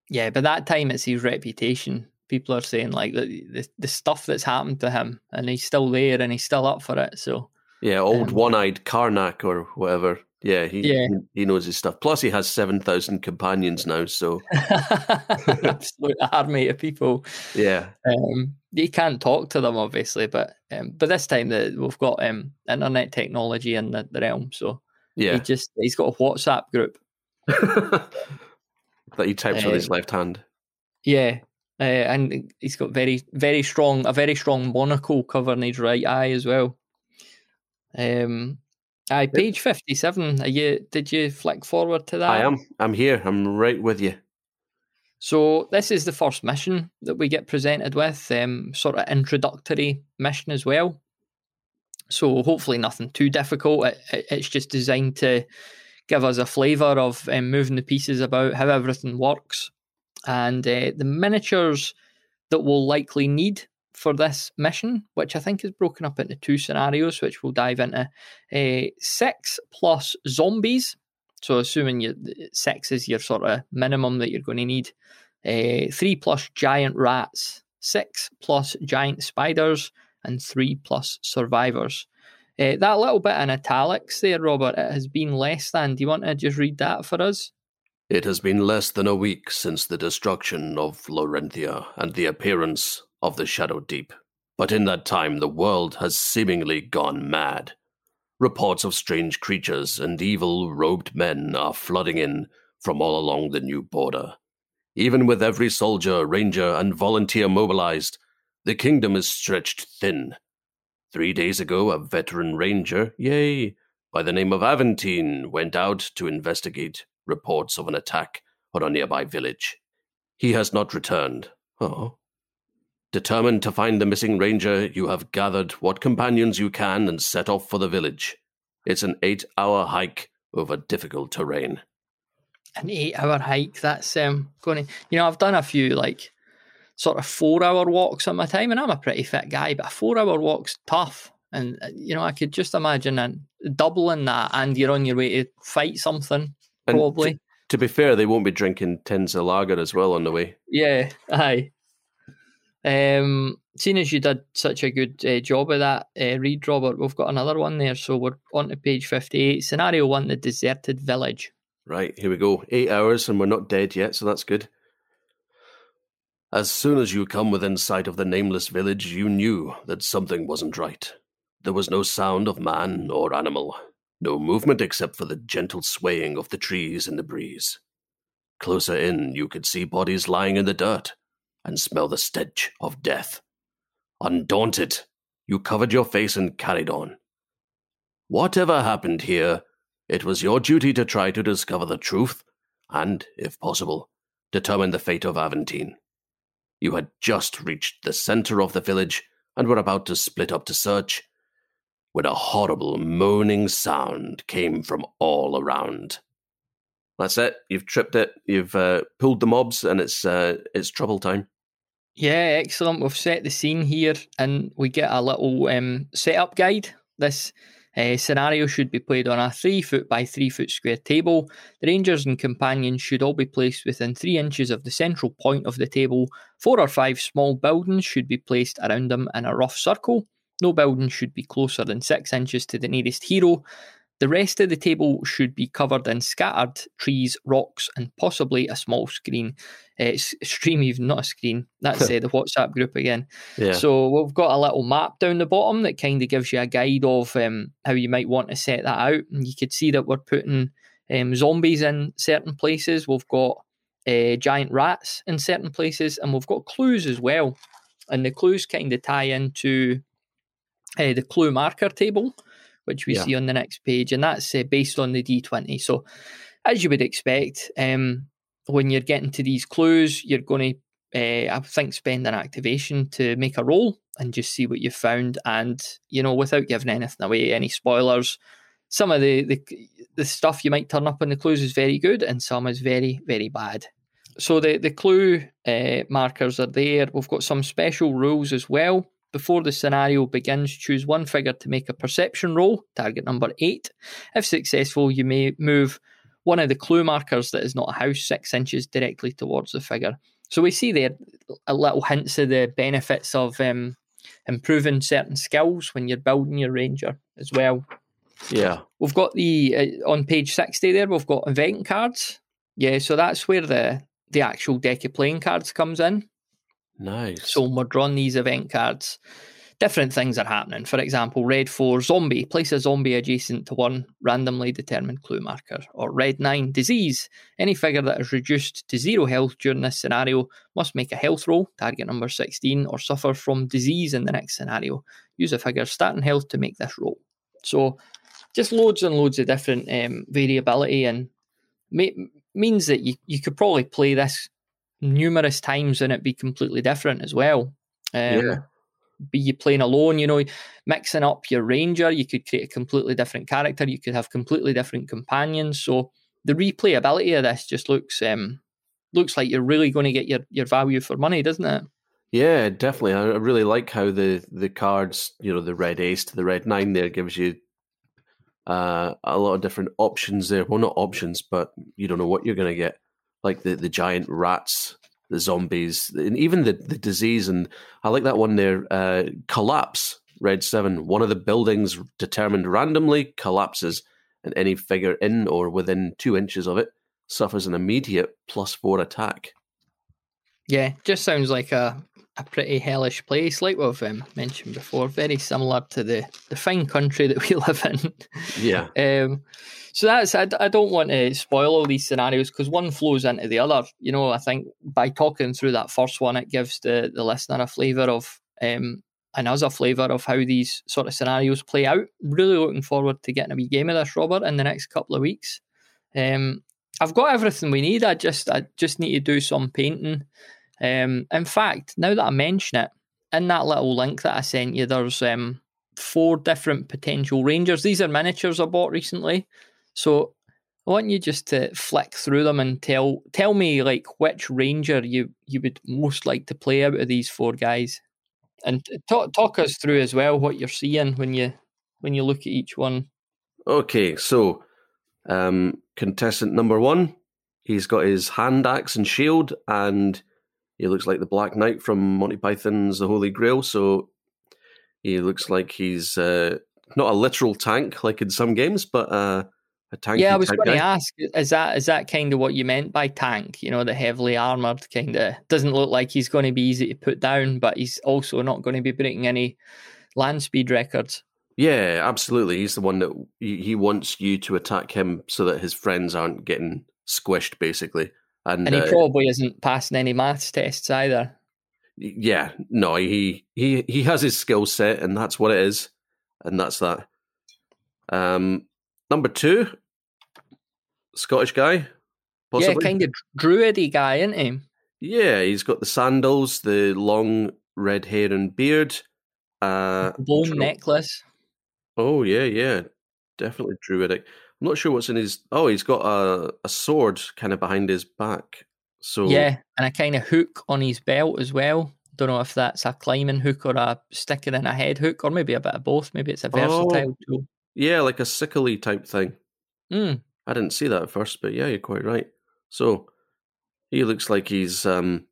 Yeah, but that time it's his reputation people are saying like the, the the stuff that's happened to him, and he's still there and he's still up for it. So yeah, old Um, one-eyed Karnak or whatever. Yeah, he Yeah. he knows his stuff. Plus, he has seven thousand companions now. So absolute army of people. yeah, Um, you can't talk to them obviously, but um, but this time that we've got um, internet technology in the, the realm, so yeah, he just he's got a WhatsApp group. that he types with his Um, left hand. Yeah, uh, and he's got very very strong a very strong monocle covering his right eye as well. Um, aye, page fifty seven. Are you? Did you flick forward to that? I am. I'm here. I'm right with you. So this is the first mission that we get presented with, um, sort of introductory mission as well. So hopefully nothing too difficult. It, it- it's just designed to give us a flavour of um, moving the pieces about, how everything works, and uh, the miniatures that we'll likely need for this mission, which I think is broken up into two scenarios, which we'll dive into. Uh, six plus zombies. So assuming you six is your sort of minimum that you're going to need. Uh, three plus giant rats, six plus giant spiders, and three plus survivors. Uh, that little bit in italics there, Robert, it has been less than. Do you want to just read that for us? It has been less than a week since the destruction of Laurentia and the appearance of the Shadow Deep. But in that time, the world has seemingly gone mad. Reports of strange creatures and evil robed men are flooding in from all along the new border. Even with every soldier, ranger, and volunteer mobilized, the kingdom is stretched thin. Three days ago, a veteran ranger, yay, by the name of Aventine, went out to investigate reports of an attack on a nearby village. He has not returned. Oh. Determined to find the missing ranger, you have gathered what companions you can and set off for the village. It's an eight hour hike over difficult terrain. An eight-hour hike. That's um, going to. You know, I've done a few like sort of four-hour walks on my time, and I'm a pretty fit guy, but a four-hour walk's tough. And uh, you know, I could just imagine and doubling that, and you're on your way to fight something. And Probably. To, to be fair, they won't be drinking tins of lager as well on the way. Yeah, aye. Um, seeing as you did such a good uh, job of that, uh, read Robert, we've got another one there. So we're on to page fifty-eight. Scenario one: the deserted village. Right, here we go. Eight hours and we're not dead yet, so that's good. As soon as you come within sight of the nameless village, you knew that something wasn't right. There was no sound of man or animal, no movement except for the gentle swaying of the trees in the breeze. Closer in, you could see bodies lying in the dirt and smell the stench of death. Undaunted, you covered your face and carried on. Whatever happened here, it was your duty to try to discover the truth and, if possible, determine the fate of Aventine. You had just reached the center of the village and were about to split up to search when a horrible moaning sound came from all around. That's it. You've tripped it. You've uh, pulled the mobs, and it's uh, it's trouble time. Yeah, excellent. We've set the scene here, and we get a little um, setup guide. This uh, scenario should be played on a three foot by three foot square table. The rangers and companions should all be placed within three inches of the central point of the table. Four or five small buildings should be placed around them in a rough circle. No building should be closer than six inches to the nearest hero. The rest of the table should be covered in scattered trees, rocks, and possibly a small screen. Uh, stream, even not a screen. That's uh, the WhatsApp group again. Yeah. So we've got a little map down the bottom that kind of gives you a guide of um, how you might want to set that out. And you could see that we're putting um, zombies in certain places. We've got uh, giant rats in certain places, and we've got clues as well. And the clues kind of tie into uh, the clue marker table, which we Yeah. see on the next page, and that's uh, based on the D20. So, as you would expect, um, when you're getting to these clues, you're going to uh, I think spend an activation to make a roll and just see what you've found. And you know, without giving anything away, any spoilers, some of the the, the stuff you might turn up in the clues is very good, and some is very very bad. So the the clue uh, markers are there. We've got some special rules as well. Before the scenario begins, choose one figure to make a perception roll, target number eight. If successful, you may move one of the clue markers that is not a house six inches directly towards the figure. so we see there a little hints of the benefits of um, improving certain skills when you're building your ranger as well. Yeah, we've got the uh, on page sixty there. We've got event cards. Yeah, so that's where the the actual deck of playing cards comes in. Nice. So we're drawing these event cards different things are happening. For example, red 4 zombie, place a zombie adjacent to one randomly determined clue marker. Or red 9 disease, any figure that is reduced to zero health during this scenario must make a health roll, target number 16, or suffer from disease in the next scenario. Use a figure's starting health to make this roll. So just loads and loads of different um, variability and means that you, you could probably play this numerous times and it be completely different as well. Um, yeah be you playing alone, you know, mixing up your ranger, you could create a completely different character, you could have completely different companions. So the replayability of this just looks um looks like you're really going to get your, your value for money, doesn't it? Yeah, definitely. I really like how the the cards, you know, the red ace to the red nine there gives you uh, a lot of different options there. Well, not options, but you don't know what you're going to get. Like the, the giant rats the zombies, and even the, the disease. And I like that one there. Uh, collapse, red seven. One of the buildings determined randomly collapses, and any figure in or within two inches of it suffers an immediate plus four attack. Yeah, just sounds like a a pretty hellish place, like we've um, mentioned before. Very similar to the the fine country that we live in. Yeah. um, so that's I, I don't want to spoil all these scenarios because one flows into the other. You know, I think by talking through that first one, it gives the the listener a flavour of um, and us a flavour of how these sort of scenarios play out. Really looking forward to getting a wee game of this, Robert, in the next couple of weeks. Um, I've got everything we need. I just I just need to do some painting. Um, in fact, now that I mention it, in that little link that I sent you, there's um, four different potential rangers. These are miniatures I bought recently. So I want you just to flick through them and tell tell me like which ranger you you would most like to play out of these four guys, and talk talk us through as well what you're seeing when you when you look at each one. Okay, so um, contestant number one, he's got his hand axe and shield, and he looks like the Black Knight from Monty Python's The Holy Grail. So he looks like he's uh, not a literal tank like in some games, but uh, a tank. Yeah, I was going to ask: is that is that kind of what you meant by tank? You know, the heavily armored kind of doesn't look like he's going to be easy to put down, but he's also not going to be breaking any land speed records. Yeah, absolutely. He's the one that he wants you to attack him so that his friends aren't getting squished, basically. And, and he uh, probably isn't passing any maths tests either. Yeah, no, he he he has his skill set, and that's what it is, and that's that. Um, number two, Scottish guy, possibly. Yeah, kind of druidy guy, isn't he? Yeah, he's got the sandals, the long red hair and beard, uh, bone necklace. Oh yeah, yeah, definitely druidic. I'm not sure what's in his. Oh, he's got a a sword kind of behind his back. So yeah, and a kind of hook on his belt as well. Don't know if that's a climbing hook or a sticking in a head hook, or maybe a bit of both. Maybe it's a versatile oh, tool. Yeah, like a sickly type thing. Mm. I didn't see that at first, but yeah, you're quite right. So he looks like he's um,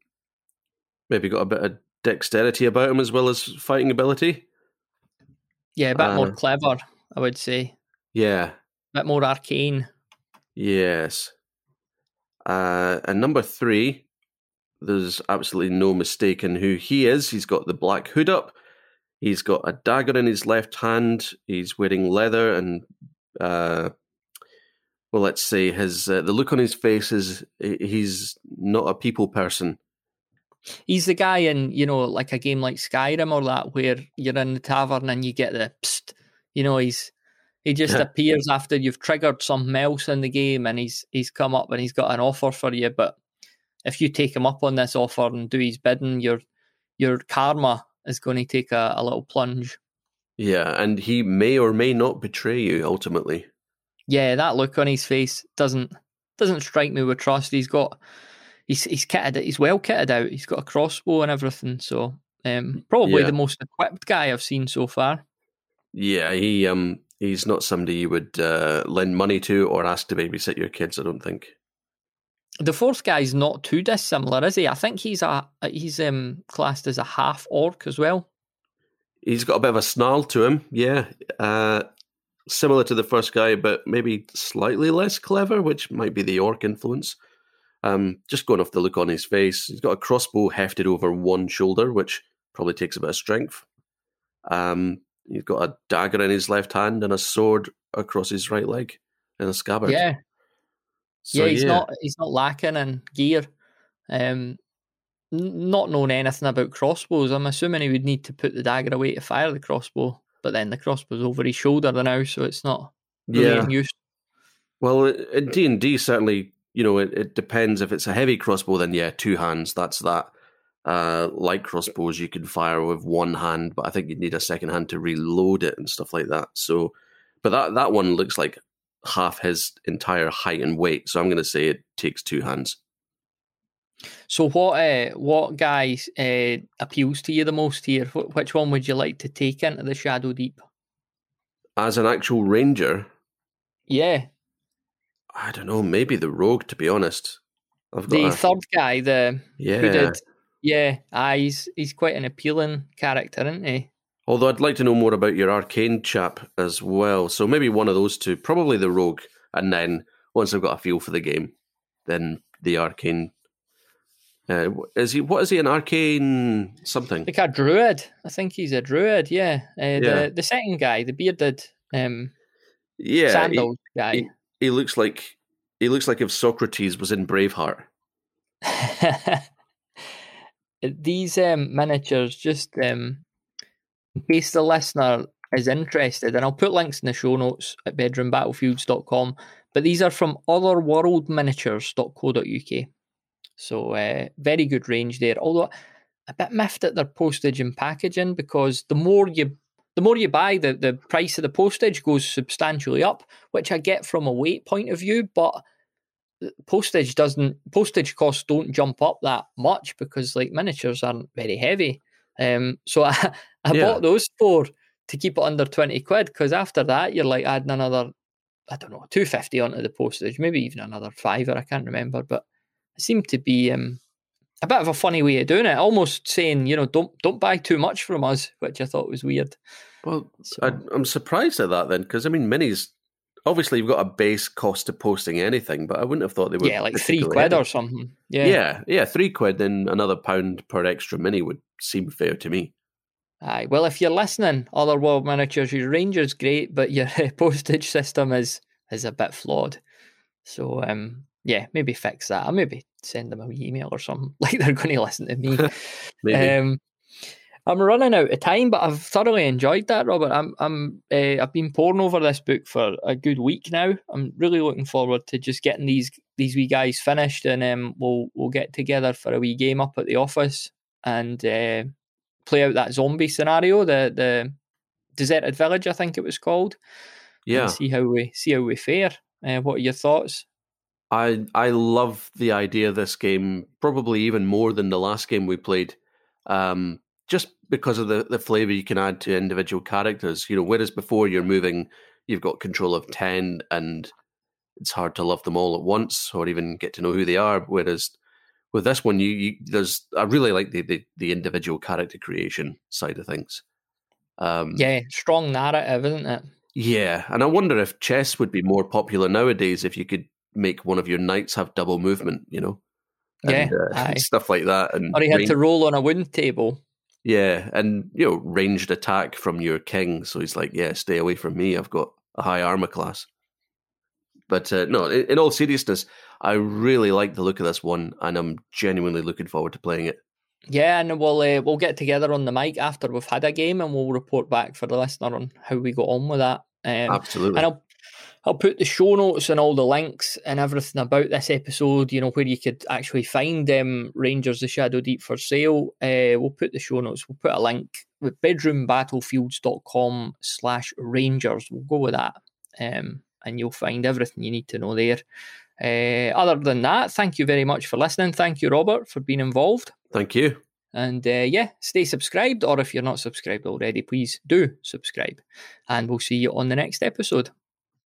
maybe got a bit of dexterity about him as well as fighting ability. Yeah, a bit uh, more clever, I would say. Yeah. Bit more arcane. Yes. Uh, and number three, there's absolutely no mistake in who he is. He's got the black hood up. He's got a dagger in his left hand. He's wearing leather and uh, well, let's say his uh, the look on his face is he's not a people person. He's the guy in you know like a game like Skyrim or that where you're in the tavern and you get the psst, you know he's he just appears after you've triggered something else in the game and he's he's come up and he's got an offer for you. But if you take him up on this offer and do his bidding, your your karma is going to take a, a little plunge. Yeah, and he may or may not betray you ultimately yeah, that look on his face doesn't doesn't strike me with trust. He's got he's he's kitted he's well kitted out. He's got a crossbow and everything. So um, probably yeah. the most equipped guy I've seen so far. Yeah, he um he's not somebody you would uh, lend money to or ask to babysit your kids. I don't think. the fourth guy's not too dissimilar, is he? I think he's a he's um classed as a half orc as well. He's got a bit of a snarl to him, yeah. Uh, similar to the first guy, but maybe slightly less clever, which might be the orc influence. Um, just going off the look on his face, he's got a crossbow hefted over one shoulder, which probably takes a bit of strength. Um, he's got a dagger in his left hand and a sword across his right leg in a scabbard. Yeah, so, yeah, he's yeah. not he's not lacking in gear. Um, not knowing anything about crossbows, I'm assuming he would need to put the dagger away to fire the crossbow. But then the crossbow's over his shoulder now, so it's not really yeah. in use. Well, in D and D, certainly you know, it, it depends. If it's a heavy crossbow, then yeah, two hands. That's that. Uh, light crossbows you can fire with one hand, but I think you'd need a second hand to reload it and stuff like that. So, but that that one looks like half his entire height and weight. So I'm going to say it takes two hands. So what uh, what guy uh, appeals to you the most here? Which one would you like to take into the Shadow Deep? As an actual ranger? Yeah. I don't know, maybe the rogue, to be honest. I've got the a... third guy, the yeah, did, yeah, ah, he's he's quite an appealing character, isn't he? Although I'd like to know more about your arcane chap as well. So maybe one of those two, probably the rogue, and then once I've got a feel for the game, then the arcane. Uh, is he? What is he? An arcane something? Like a druid. I think he's a druid. Yeah. Uh, yeah. The the second guy, the bearded, um, yeah, sandals he, guy. He, he looks like he looks like if Socrates was in Braveheart. These um, miniatures, just um, in case the listener is interested, and I'll put links in the show notes at bedroombattlefields.com, but these are from otherworldminiatures.co.uk. So, uh, very good range there. Although a bit miffed at their postage and packaging because the more you the more you buy, the, the price of the postage goes substantially up, which I get from a weight point of view, but postage doesn't postage costs don't jump up that much because like miniatures aren't very heavy. Um, so I, I yeah. bought those four to keep it under twenty quid because after that you're like adding another I don't know two fifty onto the postage, maybe even another fiver. I can't remember, but it seemed to be um, a bit of a funny way of doing it, almost saying, you know, don't don't buy too much from us, which I thought was weird. Well, so. I, am surprised at that then, because I mean, minis. Obviously, you've got a base cost to posting anything, but I wouldn't have thought they would. Yeah, like three quid heavy. or something. Yeah, yeah, yeah. Three quid and another pound per extra mini would seem fair to me. Aye, well, if you're listening, other world miniatures, your ranger's great, but your postage system is is a bit flawed. So, um, yeah, maybe fix that. Or maybe send them an email or something. Like they're going to listen to me. um, I'm running out of time, but I've thoroughly enjoyed that, Robert. I'm, I'm, uh, I've been poring over this book for a good week now. I'm really looking forward to just getting these these wee guys finished, and um, we'll we'll get together for a wee game up at the office and uh, play out that zombie scenario, the the deserted village, I think it was called. Yeah. see how we see how we fare. Uh, what are your thoughts? I I love the idea of this game, probably even more than the last game we played, um, just because of the, the flavor you can add to individual characters. You know, whereas before you're moving, you've got control of ten, and it's hard to love them all at once or even get to know who they are. Whereas with this one, you, you there's I really like the, the, the individual character creation side of things. Um, yeah, strong narrative, isn't it? Yeah, and I wonder if chess would be more popular nowadays if you could make one of your knights have double movement, you know? And, yeah, uh, stuff like that. And or he had to roll on a wind table. Yeah, and you know, ranged attack from your king. So he's like, "Yeah, stay away from me. I've got a high armor class." But uh, no, in, in all seriousness, I really like the look of this one, and I'm genuinely looking forward to playing it. Yeah, and we'll uh, we'll get together on the mic after we've had a game, and we'll report back for the listener on how we got on with that. Um, Absolutely. And I'll I'll put the show notes and all the links and everything about this episode, you know, where you could actually find um, Rangers the Shadow Deep for sale. Uh, we'll put the show notes, we'll put a link with bedroombattlefields.com slash Rangers. We'll go with that. Um, and you'll find everything you need to know there. Uh, other than that, thank you very much for listening. Thank you, Robert, for being involved. Thank you. And uh, yeah, stay subscribed, or if you're not subscribed already, please do subscribe. And we'll see you on the next episode.